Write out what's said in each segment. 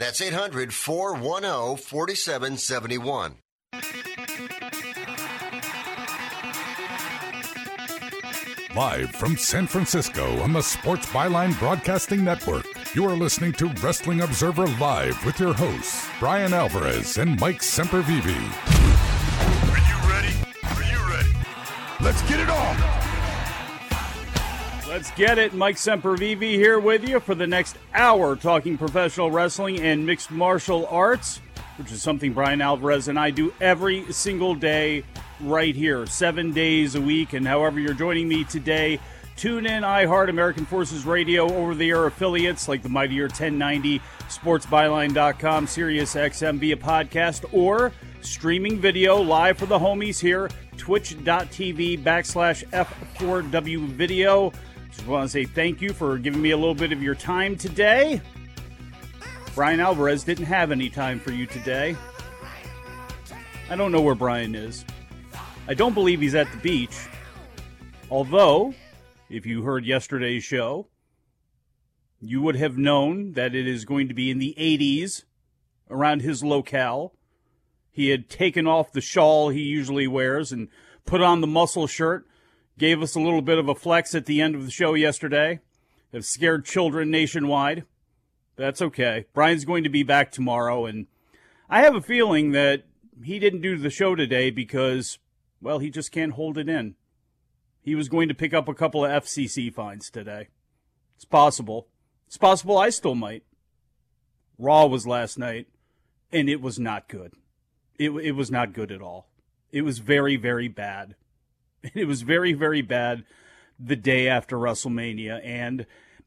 That's 800 410 4771. Live from San Francisco on the Sports Byline Broadcasting Network, you are listening to Wrestling Observer Live with your hosts, Bryan Alvarez and Mike Sempervive. Are you ready? Are you ready? Let's get it on! Let's get it. Mike Sempervive here with you for the next hour talking professional wrestling and mixed martial arts, which is something Bryan Alvarez and I do every single day right here, seven days a week. And however you're joining me today, tune in iHeart American Forces Radio over the air affiliates like the Mightier 1090, SportsByline.com, Sirius XM via podcast, or streaming video live for the homies here, twitch.tv backslash F4W video. Just want to say thank you for giving me a little bit of your time today. Bryan Alvarez didn't have any time for you today. I don't know where Bryan is. I don't believe he's at the beach. Although, if you heard yesterday's show, you would have known that it is going to be in the 80s around his locale. He had taken off the shawl he usually wears and put on the muscle shirt gave us a little bit of a flex at the end of the show yesterday. Have scared children nationwide. That's okay. Bryan's going to be back tomorrow, and I have a feeling that he didn't do the show today because, well, he just can't hold it in. He was going to pick up a couple of FCC fines today. It's possible. It's possible I still might. Raw was last night, and it was not good. It, it was not good at all. It was very, very bad. It was very, very bad the day after WrestleMania. And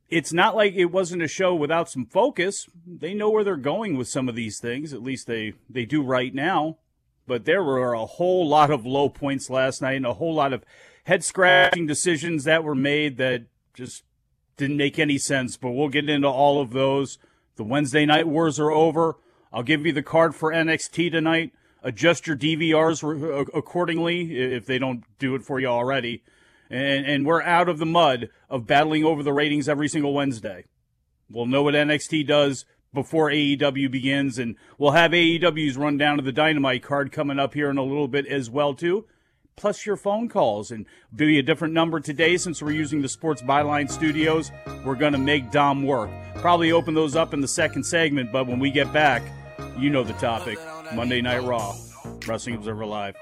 it's not like it wasn't a show without some focus. They know where they're going with some of these things. At least they, they do right now. But there were a whole lot of low points last night and a whole lot of head scratching decisions that were made that just didn't make any sense. But we'll get into all of those. The Wednesday night wars are over. I'll give you the card for NXT tonight adjust your DVRs uh, accordingly if they don't do it for you already. And, and we're out of the mud of battling over the ratings every single Wednesday. We'll know what NXT does before AEW begins, and we'll have AEW's rundown of the Dynamite card coming up here in a little bit as well too. Plus your phone calls, and be a different number today since we're using the Sports Byline Studios. We're gonna make Dom work. Probably open those up in the second segment, but when we get back, you know the topic. Monday Night Raw, Wrestling Observer Live.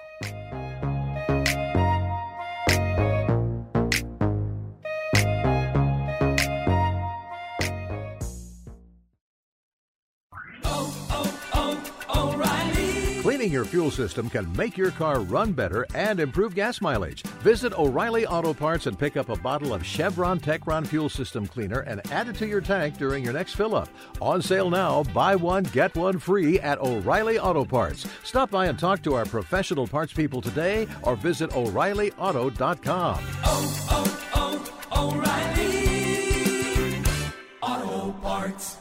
Your fuel system can make your car run better and improve gas mileage. Visit O'Reilly Auto Parts and pick up a bottle of Chevron Techron Fuel System Cleaner and add it to your tank during your next fill up. On sale now, buy one, get one free at O'Reilly Auto Parts. Stop by and talk to our professional parts people today or visit O'ReillyAuto.com. Oh, oh, oh, O'Reilly Auto Parts.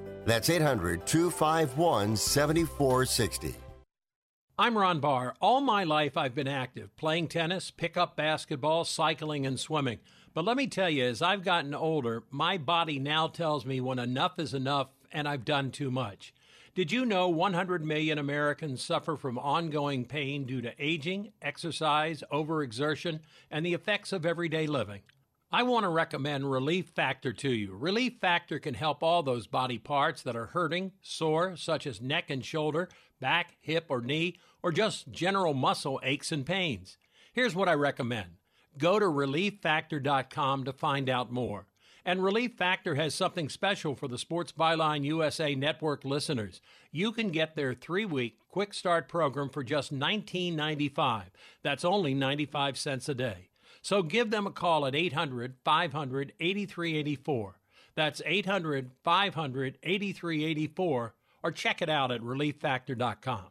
That's 800 251 7460. I'm Ron Barr. All my life I've been active, playing tennis, pickup basketball, cycling, and swimming. But let me tell you, as I've gotten older, my body now tells me when enough is enough and I've done too much. Did you know 100 million Americans suffer from ongoing pain due to aging, exercise, overexertion, and the effects of everyday living? I want to recommend Relief Factor to you. Relief Factor can help all those body parts that are hurting, sore, such as neck and shoulder, back, hip, or knee, or just general muscle aches and pains. Here's what I recommend go to relieffactor.com to find out more. And Relief Factor has something special for the Sports Byline USA Network listeners. You can get their three week quick start program for just $19.95. That's only 95 cents a day. So give them a call at 800 500 8384. That's 800 500 8384 or check it out at relieffactor.com.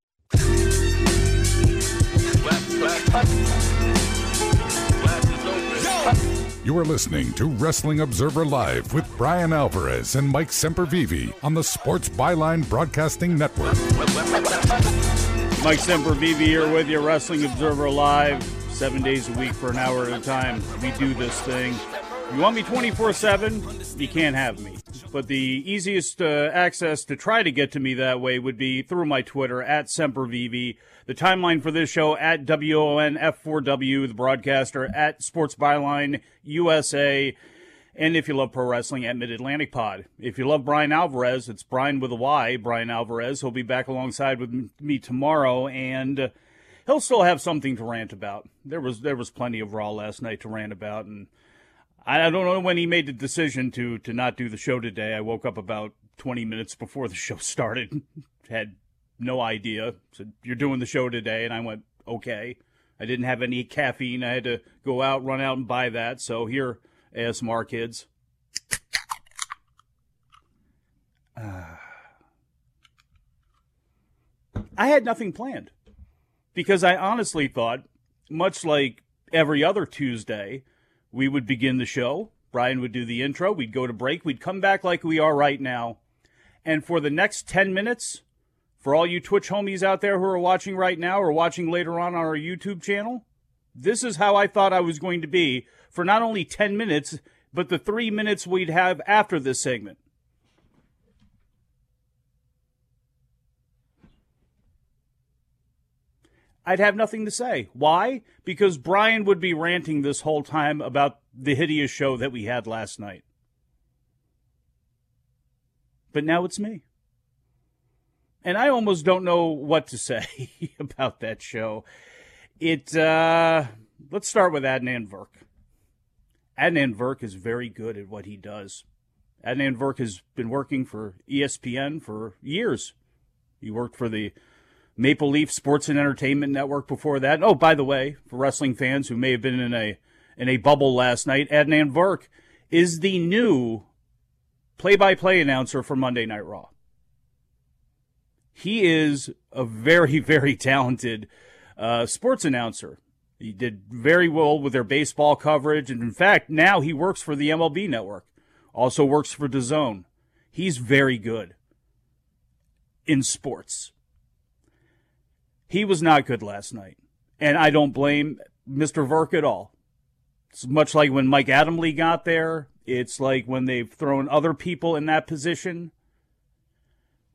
You are listening to Wrestling Observer Live with Bryan Alvarez and Mike Sempervive on the Sports Byline Broadcasting Network. Mike Sempervive here with you, Wrestling Observer Live, seven days a week for an hour at a time. We do this thing. You want me 24 7? You can't have me. But the easiest uh, access to try to get to me that way would be through my Twitter at SemperVive. The timeline for this show at WONF4W, the broadcaster at Sports Byline USA. And if you love pro wrestling, at Mid Atlantic Pod. If you love Bryan Alvarez, it's Bryan with a Y, Bryan Alvarez. He'll be back alongside with me tomorrow, and he'll still have something to rant about. There was there was plenty of Raw last night to rant about, and I don't know when he made the decision to to not do the show today. I woke up about 20 minutes before the show started. Had no idea. Said, You're doing the show today. And I went, Okay. I didn't have any caffeine. I had to go out, run out, and buy that. So here, ASMR kids. Uh, I had nothing planned because I honestly thought, much like every other Tuesday, we would begin the show. Bryan would do the intro. We'd go to break. We'd come back like we are right now. And for the next 10 minutes, for all you Twitch homies out there who are watching right now or watching later on on our YouTube channel, this is how I thought I was going to be for not only 10 minutes, but the three minutes we'd have after this segment. I'd have nothing to say. Why? Because Bryan would be ranting this whole time about the hideous show that we had last night. But now it's me. And I almost don't know what to say about that show. It, uh, let's start with Adnan Virk. Adnan Virk is very good at what he does. Adnan Virk has been working for ESPN for years. He worked for the Maple Leaf Sports and Entertainment Network before that. Oh, by the way, for wrestling fans who may have been in a in a bubble last night, Adnan Virk is the new play-by-play announcer for Monday Night Raw. He is a very, very talented uh, sports announcer. He did very well with their baseball coverage, and in fact, now he works for the MLB Network. Also works for DAZN. He's very good in sports. He was not good last night, and I don't blame Mr. Virk at all. It's much like when Mike Adamle got there. It's like when they've thrown other people in that position.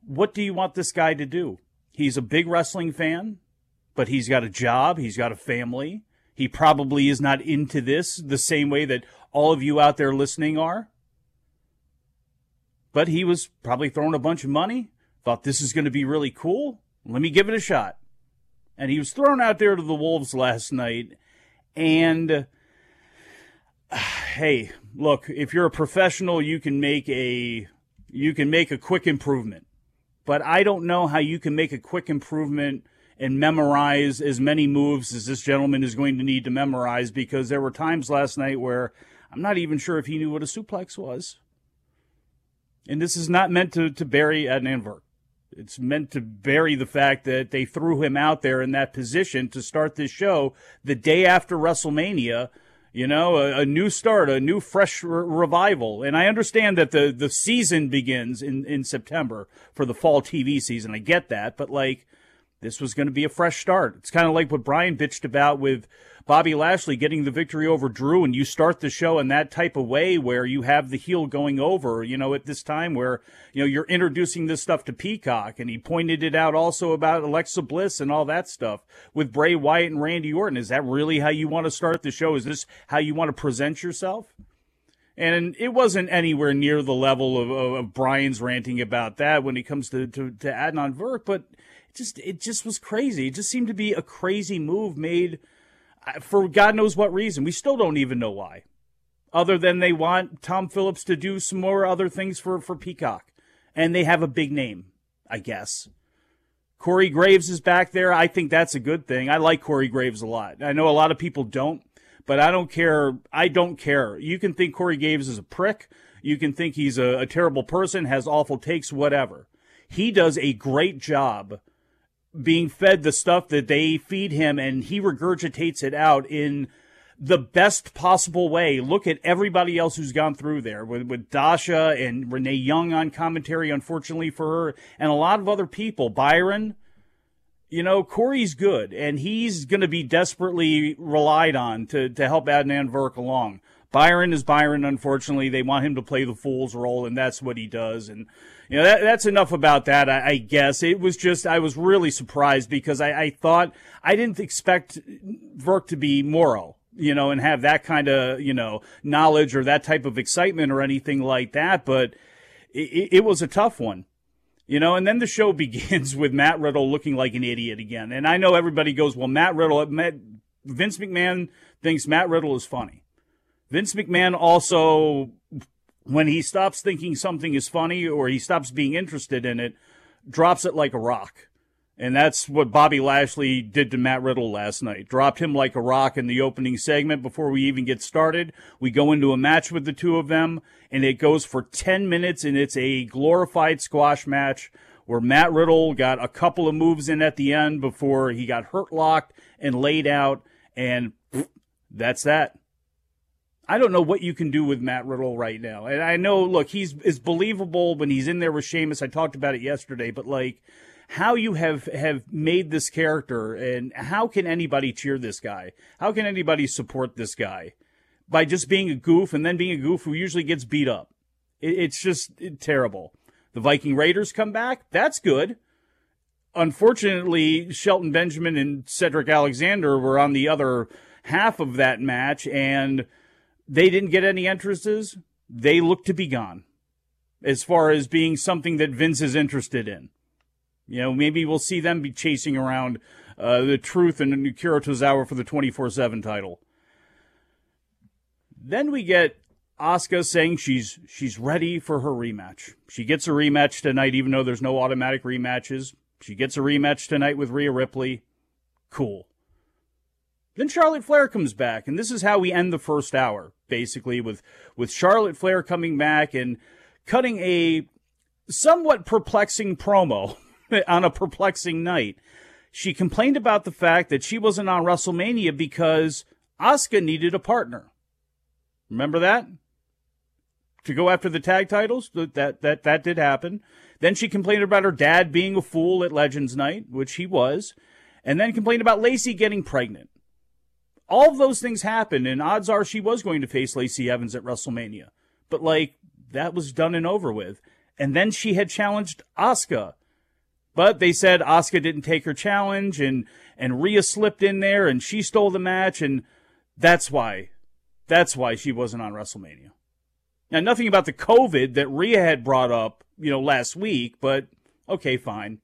What do you want this guy to do? He's a big wrestling fan, but he's got a job, he's got a family. He probably is not into this the same way that all of you out there listening are. But he was probably throwing a bunch of money, thought this is going to be really cool. Let me give it a shot. And he was thrown out there to the Wolves last night. And hey, look, if you're a professional, you can make a you can make a quick improvement. But I don't know how you can make a quick improvement and memorize as many moves as this gentleman is going to need to memorize because there were times last night where I'm not even sure if he knew what a suplex was. And this is not meant to, to bury Adnan Virk. It's meant to bury the fact that they threw him out there in that position to start this show the day after WrestleMania. You know, a, a new start, a new fresh re- revival. And I understand that the, the season begins in, in September for the fall TV season. I get that. But like, this was going to be a fresh start. It's kind of like what Bryan bitched about with Bobby Lashley getting the victory over Drew, and you start the show in that type of way where you have the heel going over, you know, at this time where, you know, you're introducing this stuff to Peacock, and he pointed it out also about Alexa Bliss and all that stuff with Bray Wyatt and Randy Orton. Is that really how you want to start the show? Is this how you want to present yourself? And it wasn't anywhere near the level of, of, of Bryan's ranting about that when it comes to, to, to Adnan Virk, but just, it just was crazy. It just seemed to be a crazy move made uh, – for God knows what reason. We still don't even know why. Other than they want Tom Phillips to do some more other things for, for Peacock. And they have a big name, I guess. Corey Graves is back there. I think that's a good thing. I like Corey Graves a lot. I know a lot of people don't, but I don't care. I don't care. You can think Corey Graves is a prick. You can think he's a, a terrible person, has awful takes, whatever. He does a great job being fed the stuff that they feed him and he regurgitates it out in the best possible way. Look at everybody else who's gone through there with, with Dasha and Renee Young on commentary, unfortunately for her, and a lot of other people. Byron, you know, Corey's good and he's going to be desperately relied on to, to help Adnan Virk along. Byron is Byron, unfortunately. They want him to play the fool's role, and that's what he does. And you know, that, that's enough about that, I, I, guess. It was just, I was really surprised because I, I thought, I didn't expect Virk to be Mauro, you know, and have that kind of, you know, knowledge or that type of excitement or anything like that, but it, it was a tough one. You know, and then the show begins with Matt Riddle looking like an idiot again. And I know everybody goes, well, Matt Riddle, Matt, Vince McMahon thinks Matt Riddle is funny. Vince McMahon also when he stops thinking something is funny or he stops being interested in it, drops it like a rock. And that's what Bobby Lashley did to Matt Riddle last night. Dropped him like a rock in the opening segment before we even get started. We go into a match with the two of them, and it goes for 10 minutes, and it's a glorified squash match where Matt Riddle got a couple of moves in at the end before he got hurt locked and laid out, and that's that. I don't know what you can do with Matt Riddle right now. And I know, look, he's is believable when he's in there with Sheamus. I talked about it yesterday, but like how you have have made this character and how can anybody cheer this guy? How can anybody support this guy? By just being a goof and then being a goof who usually gets beat up. It, it's just terrible. The Viking Raiders come back. That's good. Unfortunately, Shelton Benjamin and Cedric Alexander were on the other half of that match and they didn't get any entrances. They look to be gone as far as being something that Vince is interested in. You know, maybe we'll see them be chasing around uh, the truth and Akira Tozawa for the 24 7 title. Then we get Asuka saying she's she's ready for her rematch. She gets a rematch tonight, even though there's no automatic rematches. She gets a rematch tonight with Rhea Ripley. Cool. Then Charlotte Flair comes back, and this is how we end the first hour, basically, with, with Charlotte Flair coming back and cutting a somewhat perplexing promo on a perplexing night. She complained about the fact that she wasn't on WrestleMania because Asuka needed a partner. Remember that? To go after the tag titles? That that that did happen. Then she complained about her dad being a fool at Legends Night, which he was, and then complained about Lacey getting pregnant all those things happened, and odds are she was going to face Lacey Evans at WrestleMania. But like that was done and over with. And then she had challenged Asuka. But they said Asuka didn't take her challenge and, and Rhea slipped in there and she stole the match. And that's why, that's why she wasn't on WrestleMania. Now, nothing about the COVID that Rhea had brought up, you know, last week, but okay, fine.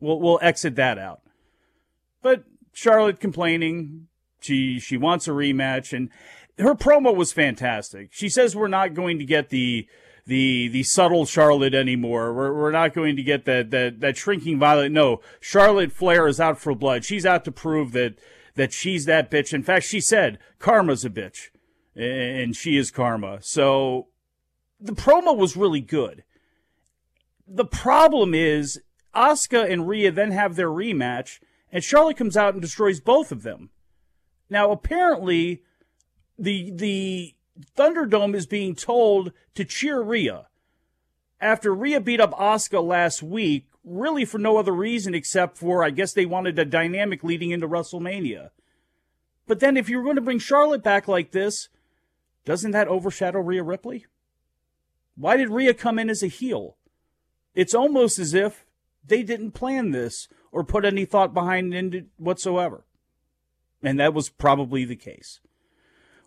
We'll, we'll exit that out. But Charlotte complaining, she, she wants a rematch and her promo was fantastic. She says we're not going to get the, the the subtle Charlotte anymore. We're we're not going to get that that that shrinking violet. No, Charlotte Flair is out for blood. She's out to prove that that she's that bitch. In fact, she said karma's a bitch, and she is karma. So the promo was really good. The problem is Asuka and Rhea then have their rematch, and Charlotte comes out and destroys both of them. Now, apparently, the the Thunderdome is being told to cheer Rhea. After Rhea beat up Asuka last week, really for no other reason except for I guess they wanted a dynamic leading into WrestleMania. But then if you're going to bring Charlotte back like this, doesn't that overshadow Rhea Ripley? Why did Rhea come in as a heel? It's almost as if they didn't plan this or put any thought behind it whatsoever. And that was probably the case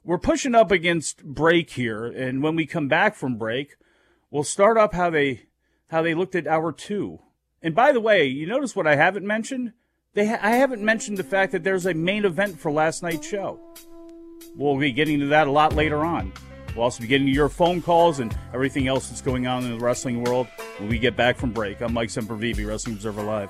we're pushing up against break here, and when we come back from break, we'll start up how they how they looked at hour two. And by the way, you notice what I haven't mentioned? They ha- I haven't mentioned the fact that there's a main event for last night's show. We'll be getting to that a lot later on. We'll also be getting to your phone calls and everything else that's going on in the wrestling world when we get back from break. I'm Mike Sempervive, Wrestling Observer Live.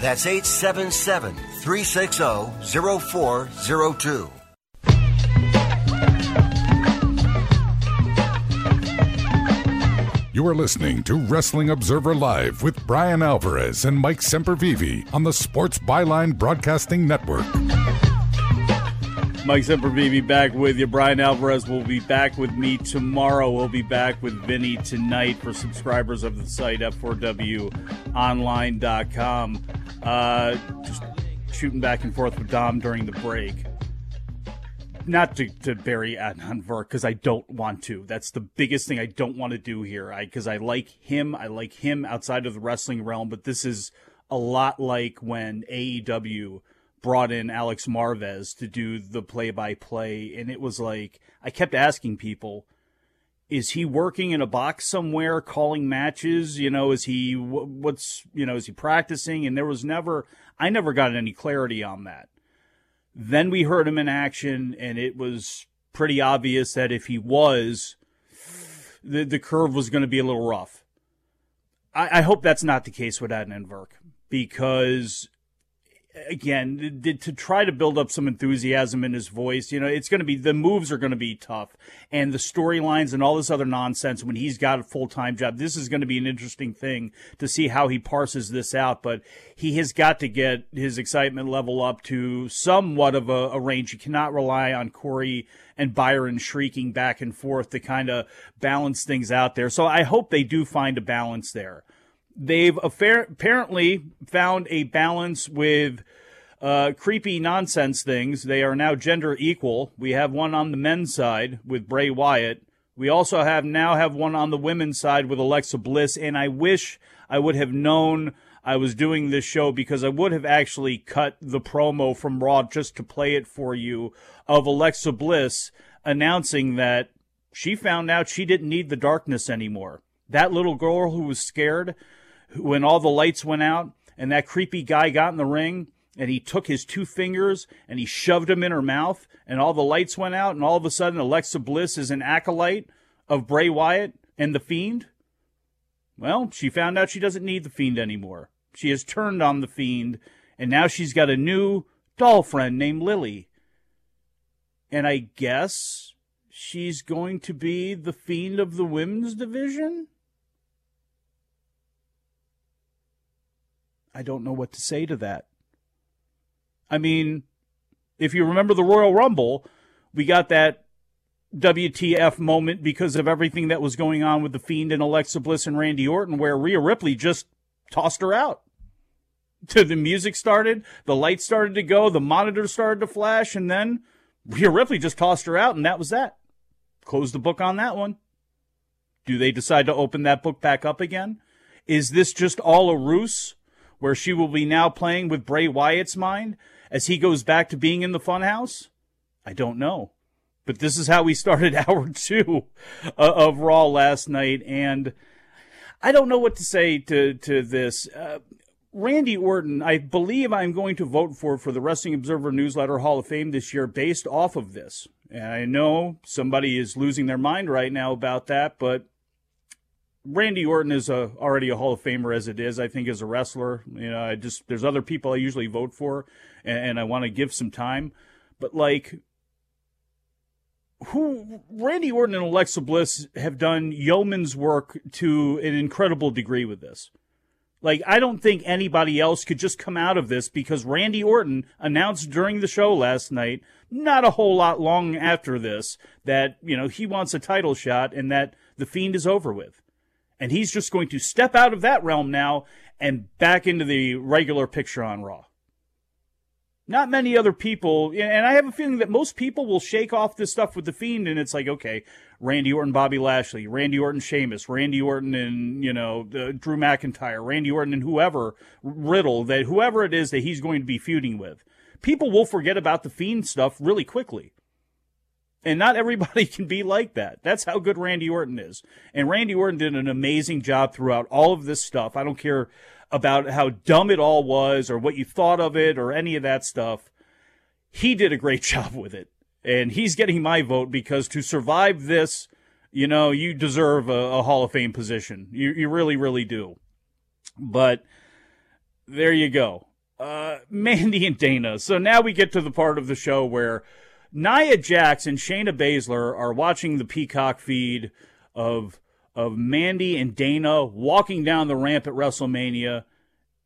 That's 877 360 0402. You are listening to Wrestling Observer Live with Bryan Alvarez and Mike Sempervive on the Sports Byline Broadcasting Network. Mike Sempervive back with you. Bryan Alvarez will be back with me tomorrow. We'll be back with Vinny tonight for subscribers of the site, f4wonline.com. Uh, just shooting back and forth with Dom during the break not to, to bury Adnan Virk because I don't want to. That's the biggest thing I don't want to do here. I because I like him. I like him outside of the wrestling realm, but this is a lot like when AEW brought in Alex Marvez to do the play by play, and it was like I kept asking people. Is he working in a box somewhere, calling matches? You know, is he what's you know is he practicing? And there was never, I never got any clarity on that. Then we heard him in action, and it was pretty obvious that if he was, the, the curve was going to be a little rough. I, I hope that's not the case with Adnan Virk because again to try to build up some enthusiasm in his voice you know it's going to be the moves are going to be tough. And the storylines and all this other nonsense when he's got a full-time job this is going to be an interesting thing to see how he parses this out. But he has got to get his excitement level up to somewhat of a, a range. You cannot rely on corey and byron shrieking back and forth to kind of balance things out there. So i hope they do find a balance there they've apparently found a balance with uh, creepy nonsense things. They are now gender equal. We have one on the men's side with Bray Wyatt. We also have now have one on the women's side with Alexa Bliss. And I wish I would have known I was doing this show because I would have actually cut the promo from Raw just to play it for you of Alexa Bliss announcing that she found out she didn't need the darkness anymore. That little girl who was scared when all the lights went out and that creepy guy got in the ring and he took his two fingers and he shoved them in her mouth and all the lights went out and all of a sudden Alexa Bliss is an acolyte of Bray Wyatt and the Fiend? Well, she found out she doesn't need the Fiend anymore. She has turned on the Fiend and now she's got a new doll friend named Lily. And I guess she's going to be the Fiend of the women's division? I don't know what to say to that. I mean, if you remember the Royal Rumble, we got that WTF moment because of everything that was going on with The Fiend and Alexa Bliss and Randy Orton, where Rhea Ripley just tossed her out. The music started, the lights started to go, the monitors started to flash, and then Rhea Ripley just tossed her out, and that was that. Close the book on that one. Do they decide to open that book back up again? Is this just all a ruse? Where she will be now playing with Bray Wyatt's mind as he goes back to being in the funhouse? I don't know. But this is how we started hour two uh, of Raw last night. And I don't know what to say to, to this. Uh, Randy Orton, I believe I'm going to vote for for the Wrestling Observer Newsletter Hall of Fame this year based off of this. And I know somebody is losing their mind right now about that, but Randy Orton is a, already a Hall of Famer as it is. I think as a wrestler, you know, I just there's other people I usually vote for, and, and I want to give some time. But like, who Randy Orton and Alexa Bliss have done yeoman's work to an incredible degree with this. Like, I don't think anybody else could just come out of this because Randy Orton announced during the show last night, not a whole lot long after this, that, you know, he wants a title shot and that the Fiend is over with. And he's just going to step out of that realm now and back into the regular picture on Raw. Not many other people, and I have a feeling that most people will shake off this stuff with the Fiend, and it's like, okay, Randy Orton, Bobby Lashley, Randy Orton, Sheamus, Randy Orton, and you know uh, Drew McIntyre, Randy Orton, and whoever Riddle, that whoever it is that he's going to be feuding with. People will forget about the Fiend stuff really quickly. And not everybody can be like that. That's how good Randy Orton is. And Randy Orton did an amazing job throughout all of this stuff. I don't care about how dumb it all was or what you thought of it or any of that stuff. He did a great job with it. And he's getting my vote because to survive this, you know, you deserve a, a Hall of Fame position. You, you really, really do. But there you go. Uh, Mandy and Dana. So now we get to the part of the show where Nia Jax and Shayna Baszler are watching the Peacock feed of of Mandy and Dana walking down the ramp at WrestleMania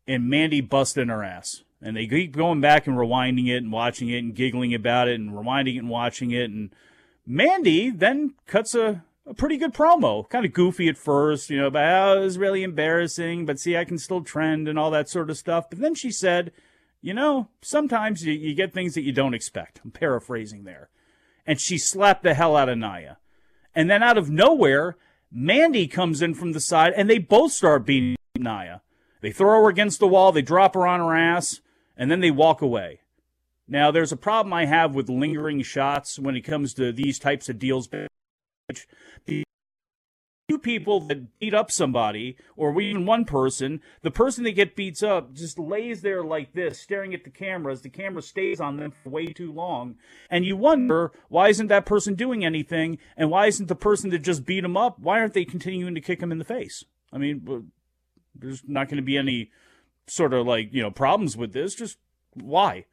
and Mandy busting her ass. And they keep going back and rewinding it and watching it and giggling about it and rewinding it and watching it. And Mandy then cuts a, a pretty good promo, kind of goofy at first, you know, about how it was really embarrassing, but see, I can still trend and all that sort of stuff. But then she said, you know, sometimes you, you get things that you don't expect. I'm paraphrasing there. And she slapped the hell out of Nia. And then out of nowhere, Mandy comes in from the side and they both start beating Nia. They throw her against the wall, they drop her on her ass, and then they walk away. Now, there's a problem I have with lingering shots when it comes to these types of deals two people that beat up somebody, or even one person, the person that get beats up just lays there like this, staring at the cameras. The camera stays on them for way too long, and you wonder why isn't that person doing anything, and why isn't the person that just beat him up? Why aren't they continuing to kick him in the face? I mean, there's not going to be any sort of like you know problems with this. Just why?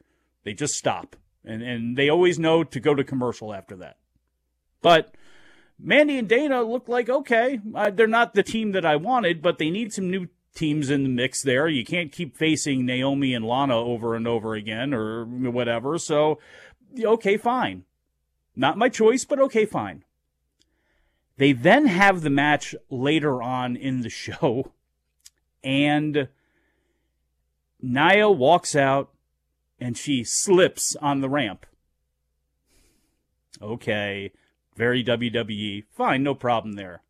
They just stop, and and they always know to go to commercial after that. But Mandy and Dana look like okay. Uh, they're not the team that I wanted, but they need some new teams in the mix there. You can't keep facing Naomi and Lana over and over again or whatever. So, okay, fine. Not my choice, but okay, fine. They then have the match later on in the show, and Nia walks out and she slips on the ramp. Okay. Very WWE. Fine, no problem there.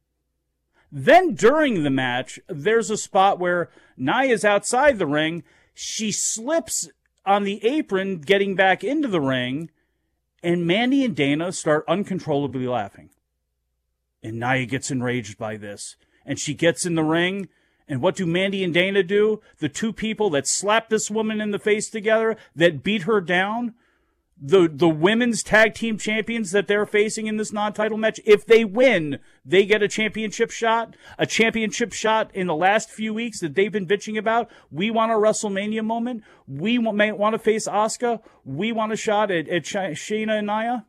Then during the match, there's a spot where Nia's outside the ring. She slips on the apron getting back into the ring, and Mandy and Dana start uncontrollably laughing. And Nia gets enraged by this. And she gets in the ring. And what do Mandy and Dana do? The two people that slapped this woman in the face together, that beat her down, the the women's tag team champions that they're facing in this non-title match if they win they get a championship shot a championship shot in the last few weeks that they've been bitching about. We want a wrestlemania moment. We may want to face Asuka we want a shot at, at Shayna and Nia.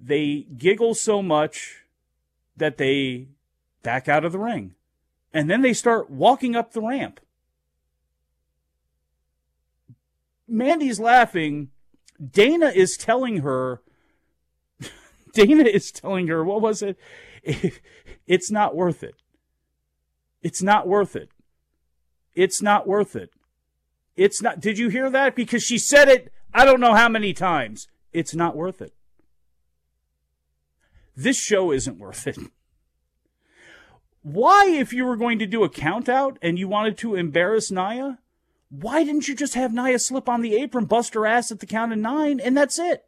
They giggle so much that they back out of the ring. And then they start walking up the ramp Mandy's laughing. Dana is telling her, Dana is telling her, what was it? It's not worth it. It's not worth it. It's not worth it. It's not. Did you hear that? Because she said it, I don't know how many times. It's not worth it. This show isn't worth it. Why, if you were going to do a count out and you wanted to embarrass Nia, why didn't you just have Nia slip on the apron, bust her ass at the count of nine, and that's it?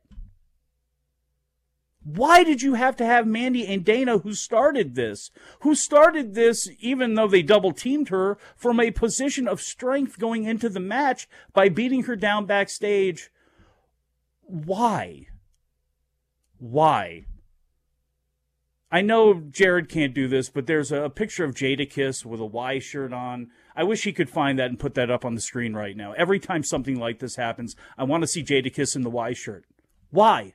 Why did you have to have Mandy and Dana, who started this, who started this, even though they double teamed her, from a position of strength going into the match by beating her down backstage? Why? Why? I know Jared can't do this, but there's a picture of Jadakiss with a Y shirt on I wish he could find that and put that up on the screen right now. Every time something like this happens, I want to see Jadakiss in the Y shirt. Why?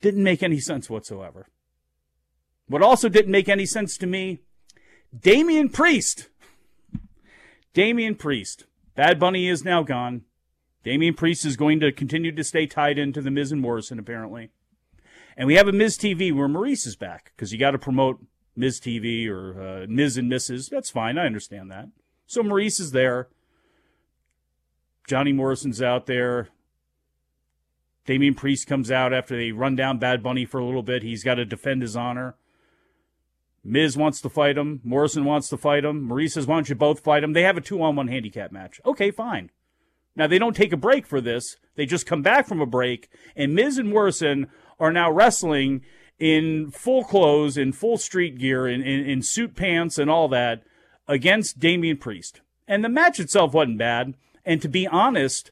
Didn't make any sense whatsoever. What also didn't make any sense to me, Damian Priest. Damian Priest. Bad Bunny is now gone. Damian Priest is going to continue to stay tied into the Miz and Morrison, apparently. And we have a Miz TV where Maryse is back because you got to promote Miz TV or uh, Miz and Mrs. That's fine. I understand that. So Maryse is there. Johnny Morrison's out there. Damian Priest comes out after they run down Bad Bunny for a little bit. He's got to defend his honor. Miz wants to fight him. Morrison wants to fight him. Maryse says, why don't you both fight him? They have a two on one handicap match. Okay, fine. Now, they don't take a break for this. They just come back from a break, and Miz and Morrison are now wrestling in full clothes, in full street gear, in, in, in suit pants and all that against Damian Priest. And the match itself wasn't bad. And to be honest,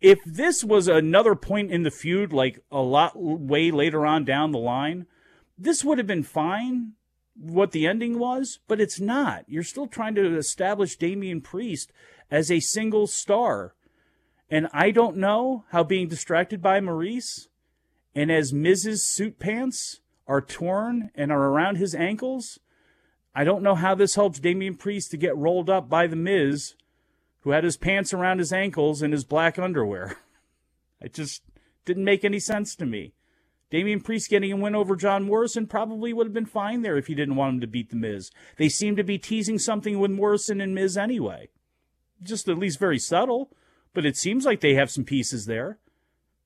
if this was another point in the feud, like a lot way later on down the line, this would have been fine what the ending was, but it's not. You're still trying to establish Damian Priest as a single star. And I don't know how being distracted by Maryse and as Miz's suit pants are torn and are around his ankles, I don't know how this helps Damian Priest to get rolled up by the Miz, who had his pants around his ankles and his black underwear. It just didn't make any sense to me. Damian Priest getting a win over John Morrison probably would have been fine there if he didn't want him to beat The Miz. They seem to be teasing something with Morrison and Miz anyway. Just at least very subtle, but it seems like they have some pieces there.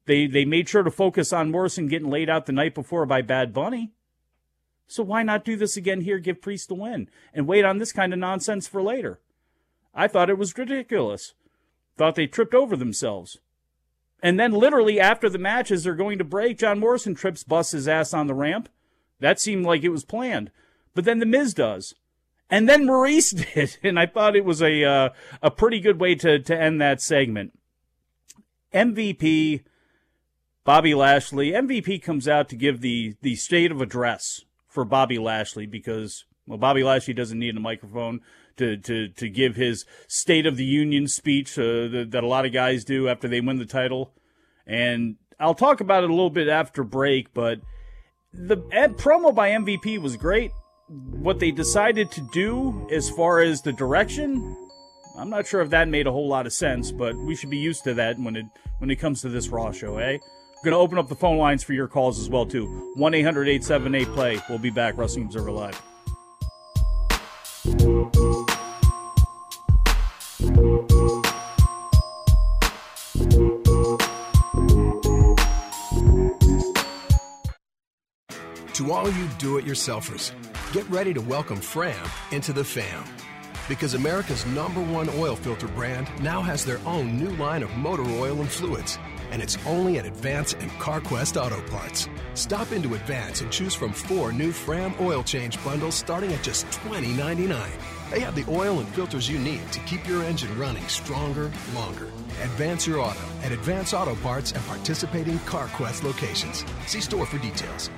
They they made sure to focus on Morrison getting laid out the night before by Bad Bunny. So why not do this again here, give Priest the win, and wait on this kind of nonsense for later? I thought it was ridiculous. Thought they tripped over themselves. And then literally after the matches they're going to break, John Morrison trips, busts his ass on the ramp. That seemed like it was planned. But then the Miz does. And then Maryse did. And I thought it was a, uh, a pretty good way to, to end that segment. MVP, Bobby Lashley. MVP comes out to give the, the state of address for Bobby Lashley because, well, Bobby Lashley doesn't need a microphone to, to, to give his State of the Union speech uh, that, that a lot of guys do after they win the title. And I'll talk about it a little bit after break, but the promo by MVP was great. What they decided to do as far as the direction, I'm not sure if that made a whole lot of sense, but we should be used to that when it when it comes to this Raw show, eh? Going to open up the phone lines for your calls as well too. 1-800-878-play. We'll be back Wrestling Observer Live. To all you do it yourselfers, get ready to welcome Fram into the fam. Because America's number one oil filter brand now has their own new line of motor oil and fluids. And it's only at Advance and CarQuest Auto Parts. Stop into Advance and choose from four new Fram oil change bundles starting at just $20.99. They have the oil and filters you need to keep your engine running stronger, longer. Advance your auto at Advance Auto Parts and participating CarQuest locations. See store for details.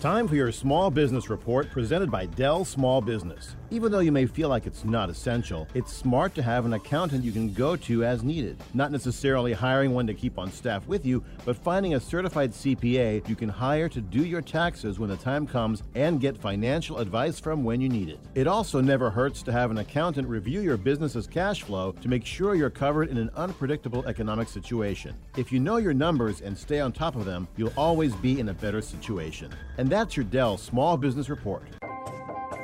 Time for your small business report presented by Dell Small Business. Even though you may feel like it's not essential, it's smart to have an accountant you can go to as needed. Not necessarily hiring one to keep on staff with you, but finding a certified CPA you can hire to do your taxes when the time comes and get financial advice from when you need it. It also never hurts to have an accountant review your business's cash flow to make sure you're covered in an unpredictable economic situation. If you know your numbers and stay on top of them, you'll always be in a better situation. And that's your Dell Small Business Report.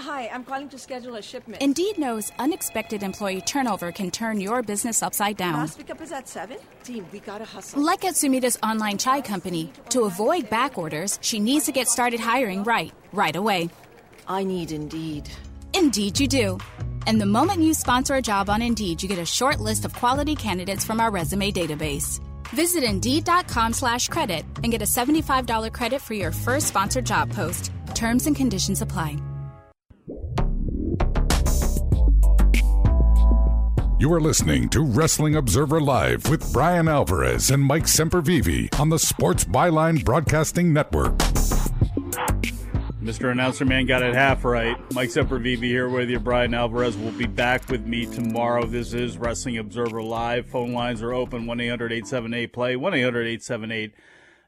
Hi, I'm calling to schedule a shipment. Indeed knows unexpected employee turnover can turn your business upside down. Last pickup is at 7? Team, we gotta hustle. Like at Sumita's online chai company, to avoid back orders, she needs to get started hiring right, right away. I need Indeed. Indeed, you do. And the moment you sponsor a job on Indeed, you get a short list of quality candidates from our resume database. Visit Indeed.com slash credit and get a $75 credit for your first sponsored job post. Terms and conditions apply. You are listening to Wrestling Observer Live with Bryan Alvarez and Mike Sempervive on the Sports Byline Broadcasting Network. Mr. Announcer Man got it half right. Mike Sempervive here with you. Bryan Alvarez will be back with me tomorrow. This is Wrestling Observer Live. Phone lines are open 1 800 878 play, 1 800 878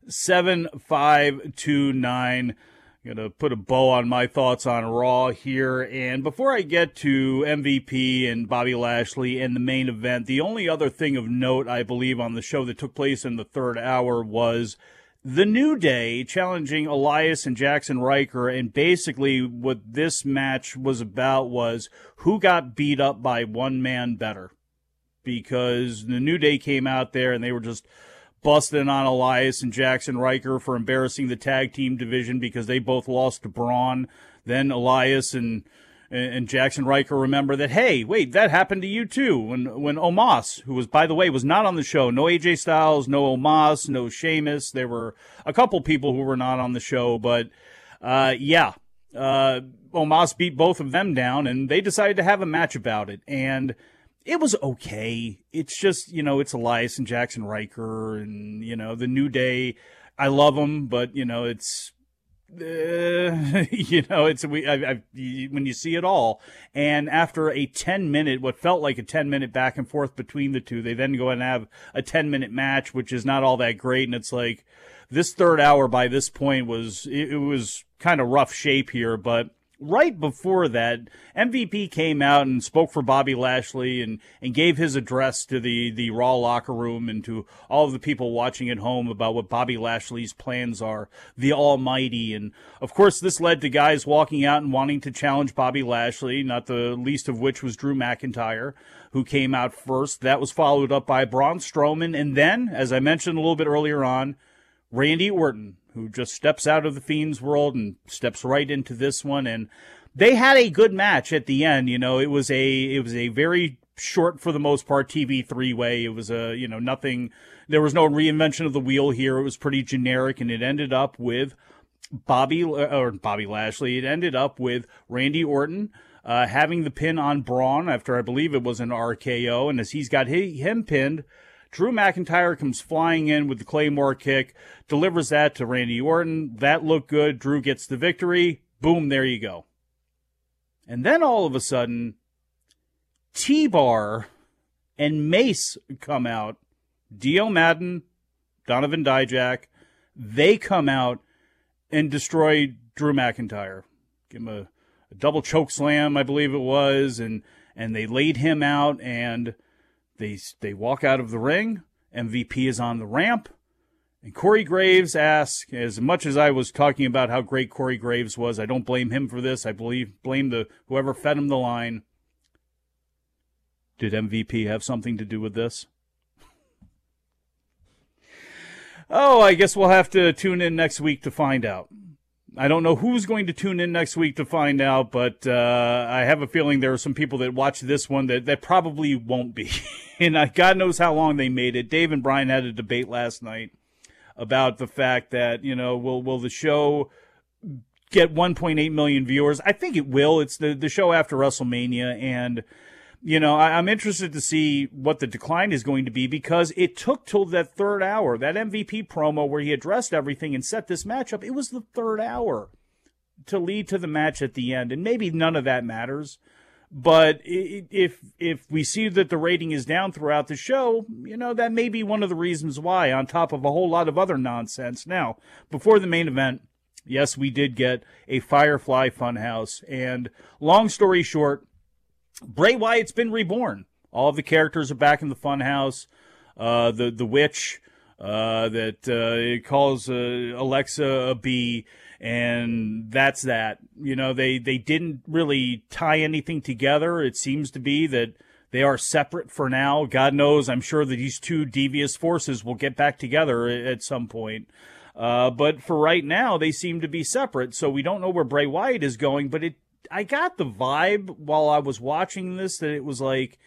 7529. Going to put a bow on my thoughts on Raw here. And before I get to MVP and Bobby Lashley and the main event, the only other thing of note, I believe, on the show that took place in the third hour was the New Day challenging Elias and Jaxson Ryker. And basically, what this match was about was who got beat up by one man better. Because the New Day came out there and they were just busting on Elias and Jaxson Ryker for embarrassing the tag team division because they both lost to Braun. Then Elias and and Jaxson Ryker remember that hey, wait, that happened to you too. When when Omos, who was by the way was not on the show, no AJ Styles, no Omos, no Sheamus. There were a couple people who were not on the show, but uh, yeah, uh, Omos beat both of them down, and they decided to have a match about it. And it was okay. It's just, you know, it's Elias and Jaxson Ryker and, you know, the New Day. I love them, but, you know, it's, uh, you know, it's, we, I, I, when you see it all. And after a 10 minute, what felt like a 10 minute back and forth between the two, they then go and have a 10 minute match, which is not all that great. And it's like, this third hour by this point was, it, it was kind of rough shape here, but, right before that, MVP came out and spoke for Bobby Lashley and, and gave his address to the, the Raw locker room and to all of the people watching at home about what Bobby Lashley's plans are, the Almighty. And of course, this led to guys walking out and wanting to challenge Bobby Lashley, not the least of which was Drew McIntyre, who came out first. That was followed up by Braun Strowman. And then, as I mentioned a little bit earlier on, Randy Orton, who just steps out of the Fiend's world and steps right into this one. And they had a good match at the end. You know, it was a it was a very short for the most part TV three way. It was a you know nothing. There was no reinvention of the wheel here. It was pretty generic, and it ended up with Bobby or Bobby Lashley. It ended up with Randy Orton. Uh, having the pin on Braun after I believe it was an RKO, and as he's got him pinned, Drew McIntyre comes flying in with the Claymore kick, delivers that to Randy Orton. That looked good. Drew gets the victory. Boom, there you go. And then all of a sudden, T Bar and Mace come out. Dio Maddin, Donovan Dijak, they come out and destroy Drew McIntyre. Give him a, a double choke slam, I believe it was, and and they laid him out and they they walk out of the ring. MVP is on the ramp. And Corey Graves asks, as much as I was talking about how great Corey Graves was, I don't blame him for this. I believe blame the whoever fed him the line. Did MVP have something to do with this? Oh, I guess we'll have to tune in next week to find out. I don't know who's going to tune in next week to find out, but uh, I have a feeling there are some people that watch this one that, that probably won't be. and God knows how long they made it. Dave and Bryan had a debate last night about the fact that, you know, will, will the show get 1.8 million viewers? I think it will. It's the, the show after WrestleMania. And you know, I, am interested to see what the decline is going to be because it took till that third hour, that MVP promo where he addressed everything and set this match up. It was the third hour to lead to the match at the end, and maybe none of that matters. But if if we see that the rating is down throughout the show, you know that may be one of the reasons why. On top of a whole lot of other nonsense. Now, before the main event, yes, we did get a Firefly Funhouse, and long story short Bray Wyatt's been reborn. All of the characters are back in the funhouse. Uh, the the witch uh, that uh, calls uh, Alexa a bee, and that's that. You know, they they didn't really tie anything together. It seems to be that they are separate for now. God knows, I'm sure that these two devious forces will get back together at some point. Uh, but for right now, they seem to be separate. So we don't know where Bray Wyatt is going, but it I got the vibe while I was watching this that it was like,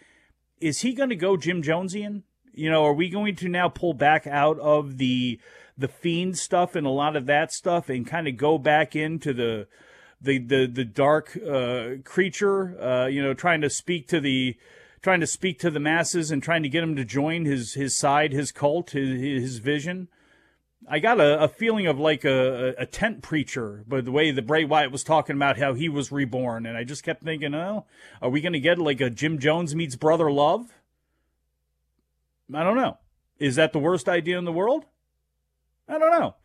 is he going to go Jim Jonesian? You know, are we going to now pull back out of the the fiend stuff and a lot of that stuff and kind of go back into the the the the dark uh, creature? Uh, you know, trying to speak to the trying to speak to the masses and trying to get them to join his his side, his cult, his his vision. I got a, a feeling of like a, a tent preacher, but the way that Bray Wyatt was talking about how he was reborn, and I just kept thinking, oh, are we going to get like a Jim Jones meets Brother Love? I don't know. Is that the worst idea in the world? I don't know.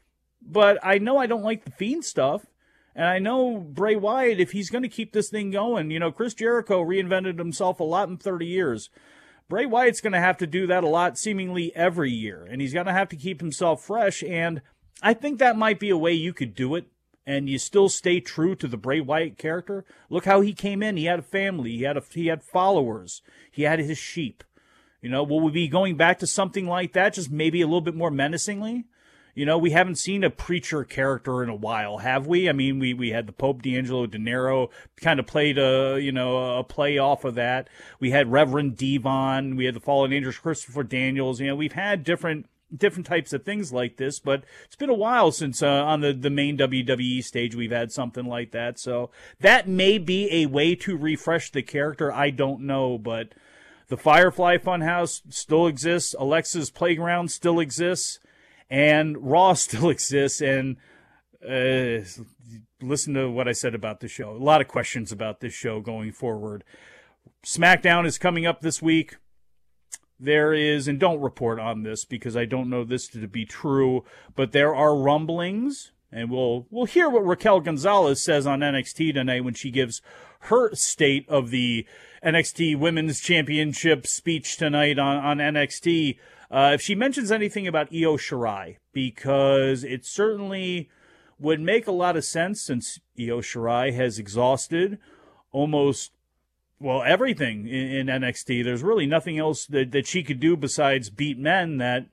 But I know I don't like the Fiend stuff. And I know Bray Wyatt, if he's going to keep this thing going, you know, Chris Jericho reinvented himself a lot in 30 years. Bray Wyatt's going to have to do that a lot, seemingly every year. And he's going to have to keep himself fresh. And I think that might be a way you could do it. And you still stay true to the Bray Wyatt character. Look how he came in. He had a family. He had a, he had followers. He had his sheep. You know, will we be going back to something like that, just maybe a little bit more menacingly? You know, we haven't seen a preacher character in a while, have we? I mean, we, we had the Pope D'Angelo Dinero kind of played a, you know, a play off of that. We had Reverend Devon. We had the Fallen Angels, Christopher Daniels. You know, we've had different different types of things like this, but it's been a while since uh, on the, the main WWE stage we've had something like that. So that may be a way to refresh the character. I don't know, but the Firefly Funhouse still exists. Alexa's Playground still exists. And Raw still exists. And uh, listen to what I said about the show. A lot of questions about this show going forward. SmackDown is coming up this week. There is, and don't report on this because I don't know this to be true, but there are rumblings, and we'll we'll hear what Raquel Gonzalez says on NXT tonight when she gives her state of the NXT Women's Championship speech tonight on, on NXT. Uh, if she mentions anything about Io Shirai, because it certainly would make a lot of sense since Io Shirai has exhausted almost well everything in, in NXT. There's really nothing else that, that she could do besides beat men that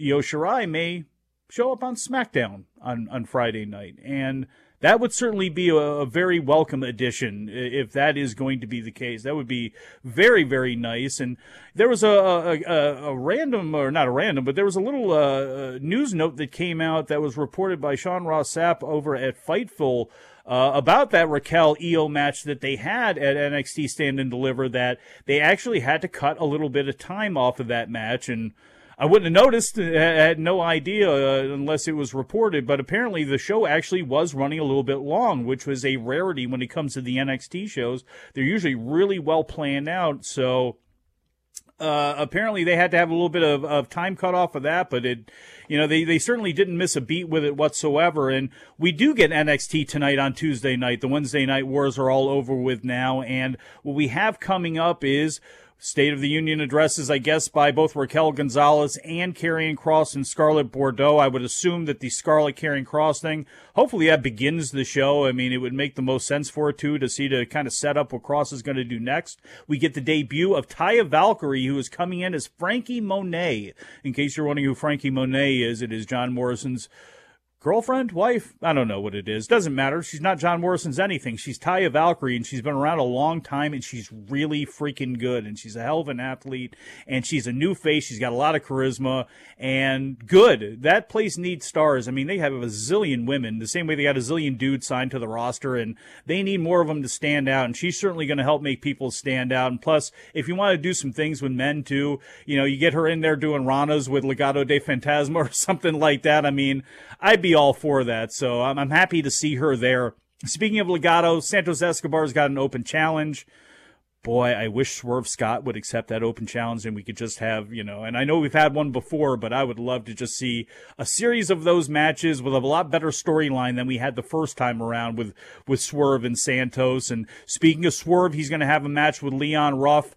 Io Shirai may show up on SmackDown on, on Friday night. And that would certainly be a, a, very welcome addition if that is going to be the case. That would be very, very nice. And there was a, a, a random, or not a random, but there was a little uh, news note that came out that was reported by Sean Ross Sapp over at Fightful. Uh, about that Raquel Io match that they had at NXT Stand and Deliver, that they actually had to cut a little bit of time off of that match, and I wouldn't have noticed. I had no idea uh, unless it was reported. But apparently, the show actually was running a little bit long, which was a rarity when it comes to the NXT shows. They're usually really well planned out. So uh, apparently, they had to have a little bit of, of time cut off of that. But it, you know, they, they certainly didn't miss a beat with it whatsoever. And we do get NXT tonight on Tuesday night. The Wednesday night wars are all over with now. And what we have coming up is State of the Union addresses, I guess, by both Raquel Gonzalez and Karrion Kross and Scarlett Bordeaux. I would assume that the Scarlett Karrion Kross thing, hopefully that begins the show. I mean, it would make the most sense for it too to see to kind of set up what Kross is going to do next. We get the debut of Taya Valkyrie, who is coming in as Franky Monet. In case you're wondering who Franky Monet is, it is John Morrison's girlfriend, wife, I don't know what it is. Doesn't matter. She's not John Morrison's anything. She's Taya Valkyrie, and she's been around a long time, and she's really freaking good. And she's a hell of an athlete, and she's a new face. She's got a lot of charisma and good. That place needs stars. I mean, they have a zillion women, the same way they got a zillion dudes signed to the roster, and they need more of them to stand out. And she's certainly going to help make people stand out. And plus, if you want to do some things with men too, you know, you get her in there doing Ranas with Legado de Fantasma or something like that. I mean, I'd be all for that. So I'm, I'm happy to see her there. Speaking of Legado, Santos Escobar's got an open challenge. Boy, I wish Swerve Scott would accept that open challenge and we could just have, you know, and I know we've had one before, but I would love to just see a series of those matches with a lot better storyline than we had the first time around with, with Swerve and Santos. And speaking of Swerve, he's going to have a match with Leon Ruff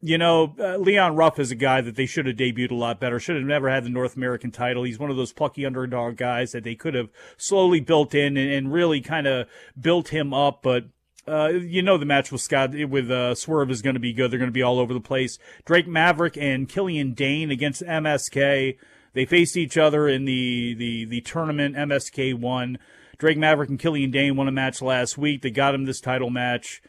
you know, uh, Leon Ruff is a guy that they should have debuted a lot better. Should have never had the North American title. He's one of those plucky underdog guys that they could have slowly built in and, and really kind of built him up. But uh, you know, the match with Scott with uh, Swerve is going to be good. They're going to be all over the place. Drake Maverick and Killian Dain against MSK. They faced each other in the the the tournament. MSK won. Drake Maverick and Killian Dain won a match last week. They got him this title match.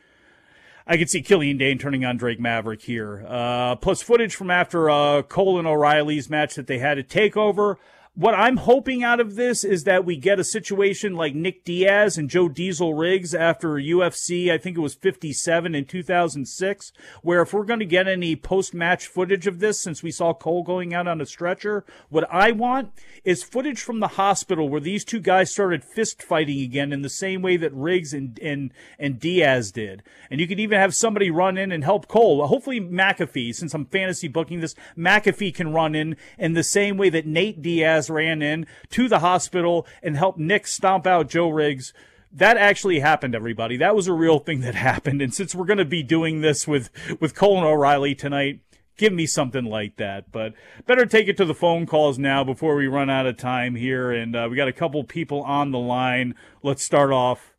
I could see Killian Dain turning on Drake Maverick here. Uh, plus footage from after uh, Cole and O'Reilly's match that they had at TakeOver what I'm hoping out of this is that we get a situation like Nick Diaz and Joe Diesel Riggs after UFC, I think it was 57 in 2006, where if we're going to get any post match footage of this, since we saw Cole going out on a stretcher, what I want is footage from the hospital where these two guys started fist fighting again in the same way that Riggs and, and, and Diaz did. And you could even have somebody run in and help Cole. Hopefully McAfee, since I'm fantasy booking this, McAfee can run in in the same way that Nate Diaz ran in to the hospital and helped Nick stomp out Joe Riggs. That actually happened, everybody. That was a real thing that happened. And since we're going to be doing this with, with Colin O'Reilly tonight, give me something like that. But better take it to the phone calls now before we run out of time here. And uh, we got a couple people on the line. Let's start off.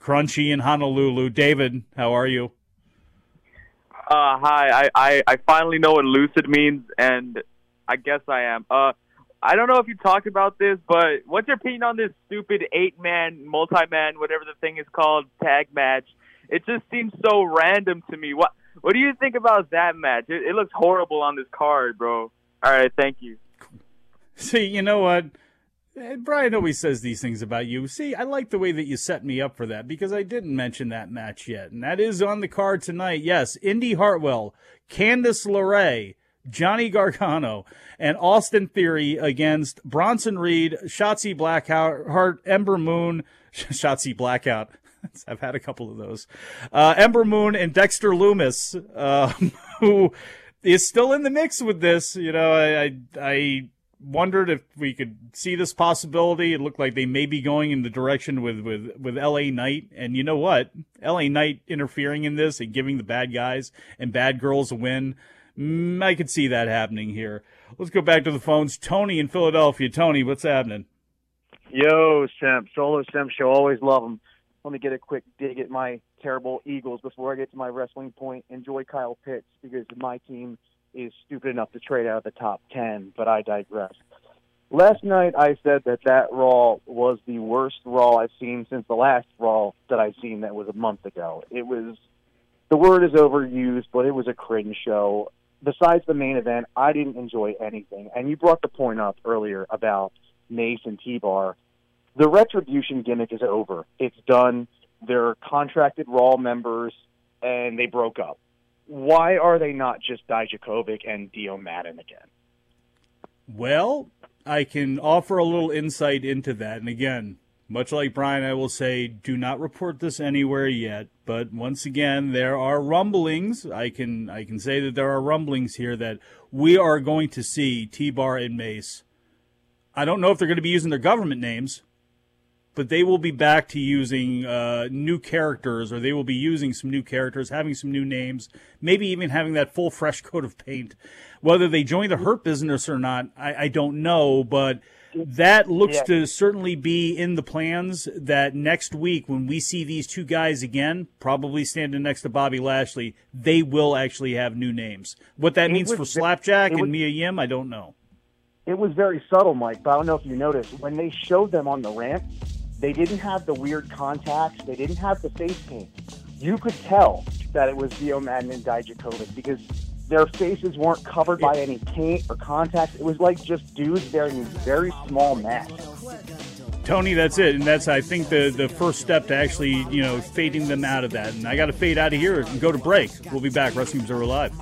Crunchy in Honolulu. David, how are you? Uh, hi. I, I, I finally know what lucid means, and I guess I am. Uh, I don't know if you talked about this, but what's your opinion on this stupid eight man, multi man, whatever the thing is called, tag match? It just seems so random to me. What What do you think about that match? It, it looks horrible on this card, bro. All right, thank you. See, you know what? Eh, Bryan always says these things about you. See, I like the way that you set me up for that because I didn't mention that match yet. And that is on the card tonight. Yes, Indi Hartwell, Candice LeRae, Johnny Gargano, and Austin Theory against Bronson Reed, Shotzi Blackheart, Ember Moon, Shotzi Blackout. I've had a couple of those. Uh, Ember Moon and Dexter Lumis, uh, who is still in the mix with this. You know, I, I, I wondered if we could see this possibility. It looked like they may be going in the direction with, with, with LA Knight. And you know what? LA Knight interfering in this and giving the bad guys and bad girls a win. Mm, I could see that happening here. Let's go back to the phones. Tony in Philadelphia. Tony, what's happening? Yo, Simp. Solo Simp Show. Always love them. Let me get a quick dig at my terrible Eagles before I get to my wrestling point. Enjoy Kyle Pitts because my team is stupid enough to trade out of the top 10, but I digress. Last night I said that that Raw was the worst Raw I've seen since the last Raw that I've seen that was a month ago. It was, the word is overused, but it was a cringe show besides the main event, I didn't enjoy anything. And you brought the point up earlier about Mace and T-Bar. The retribution gimmick is over. It's done. They're contracted Raw members, and they broke up. Why are they not just Dijakovic and Dio Maddin again? Well, I can offer a little insight into that. And again, much like Bryan, I will say, do not report this anywhere yet. But once again, there are rumblings. I can I can say that there are rumblings here that we are going to see T-Bar and Mace. I don't know if they're going to be using their government names, but they will be back to using uh, new characters, or they will be using some new characters, having some new names, maybe even having that full fresh coat of paint. Whether they join the Hurt business or not, I, I don't know, but that looks yeah. to certainly be in the plans that next week when we see these two guys again, probably standing next to Bobby Lashley, they will actually have new names. What that it means for Slapjack was, and Mia Yim, I don't know. It was very subtle, Mike, but I don't know if you noticed. When they showed them on the ramp, they didn't have the weird contacts, they didn't have the face paint. You could tell that it was Dio Maddin and Dijakovic because their faces weren't covered by any paint or contacts. It was like just dudes wearing very small masks. Tony, that's it, and that's I think the the first step to actually you know fading them out of that. And I got to fade out of here and go to break. We'll be back. Wrestling Observer Live.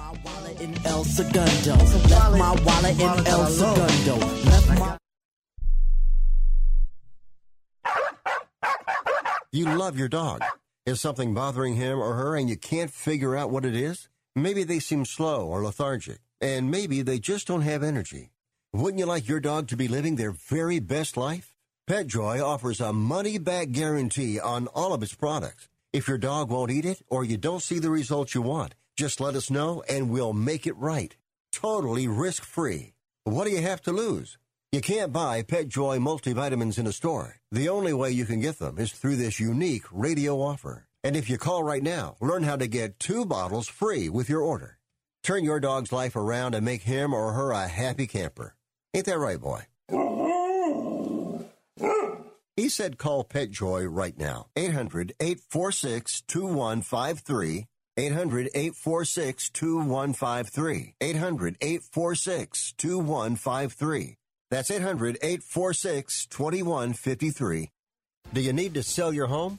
You love your dog. Is something bothering him or her, and you can't figure out what it is? Maybe they seem slow or lethargic, and maybe they just don't have energy. Wouldn't you like your dog to be living their very best life? PetJoy offers a money back guarantee on all of its products. If your dog won't eat it or you don't see the results you want, just let us know and we'll make it right. Totally risk free. What do you have to lose? You can't buy PetJoy multivitamins in a store. The only way you can get them is through this unique radio offer. And if you call right now, learn how to get two bottles free with your order. Turn your dog's life around and make him or her a happy camper. Ain't that right, boy? He said call PetJoy right now. 800 846 2153. 800 846 2153. 800 846 2153. That's 800 846 2153. Do you need to sell your home?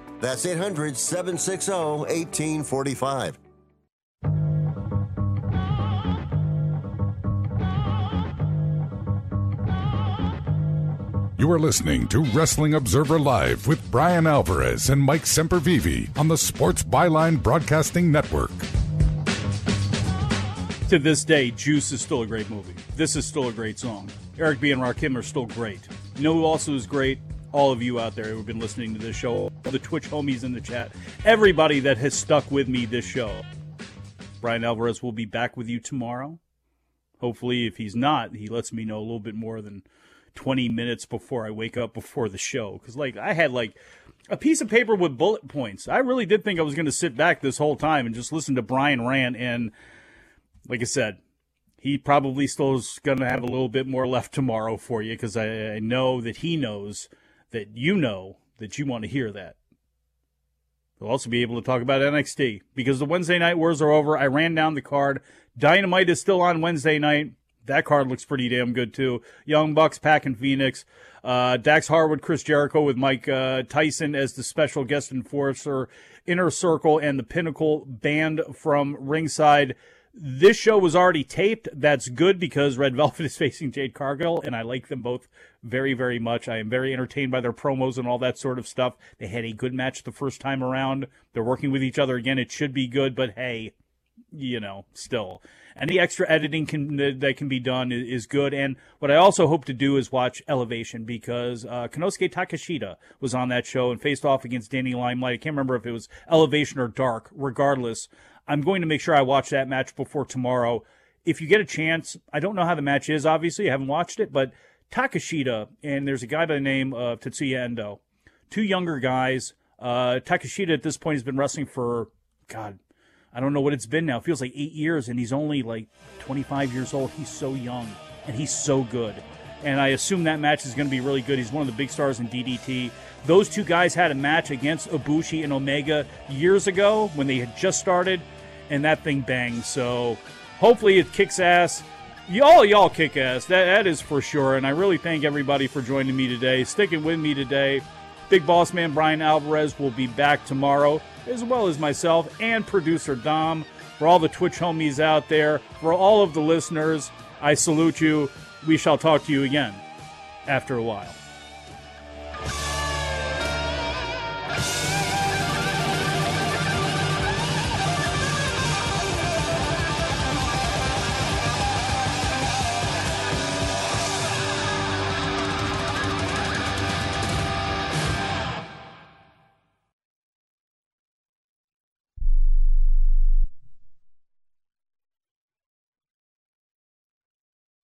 That's 800 760 1845. You are listening to Wrestling Observer Live with Bryan Alvarez and Mike Sempervive on the Sports Byline Broadcasting Network. To this day, Juice is still a great movie. This is still a great song. Eric B. and Rakim are still great. You know who also is great? All of you out there who have been listening to this show, the Twitch homies in the chat, everybody that has stuck with me this show. Bryan Alvarez will be back with you tomorrow. Hopefully, if he's not, he lets me know a little bit more than 20 minutes before I wake up before the show. Because, like, I had, like, a piece of paper with bullet points. I really did think I was going to sit back this whole time and just listen to Bryan rant. And, like I said, he probably still is going to have a little bit more left tomorrow for you because I, I know that he knows that you know that you want to hear that. We'll also be able to talk about NXT because the Wednesday night wars are over. I ran down the card. Dynamite is still on Wednesday night. That card looks pretty damn good too. Young Bucks, Pac and Fenix. Uh, Dax Harwood, Chris Jericho with Mike uh, Tyson as the special guest enforcer. Inner Circle and the Pinnacle band from ringside. This show was already taped. That's good because Red Velvet is facing Jade Cargill, and I like them both very, very much. I am very entertained by their promos and all that sort of stuff. They had a good match the first time around. They're working with each other again. It should be good, but hey, you know, still any extra editing can that can be done is good. And what I also hope to do is watch Elevation because uh, Konosuke Takeshita was on that show and faced off against Danny Limelight. I can't remember if it was Elevation or Dark. Regardless, I'm going to make sure I watch that match before tomorrow. If you get a chance, I don't know how the match is. Obviously, I haven't watched it, but Takeshita, and there's a guy by the name of Tetsuya Endo, two younger guys. Uh, Takeshita at this point has been wrestling for God I don't know what it's been now. It feels like eight years, and he's only like 25 years old. He's so young, and he's so good. And I assume that match is going to be really good. He's one of the big stars in DDT. Those two guys had a match against Ibushi and Omega years ago when they had just started, and that thing banged. So hopefully it kicks ass. Y'all, y'all kick ass. That, that is for sure. And I really thank everybody for joining me today, sticking with me today. Big Boss Man Bryan Alvarez will be back tomorrow as well as myself and producer Dom. For all the Twitch homies out there, for all of the listeners, I salute you we shall talk to you again after a while.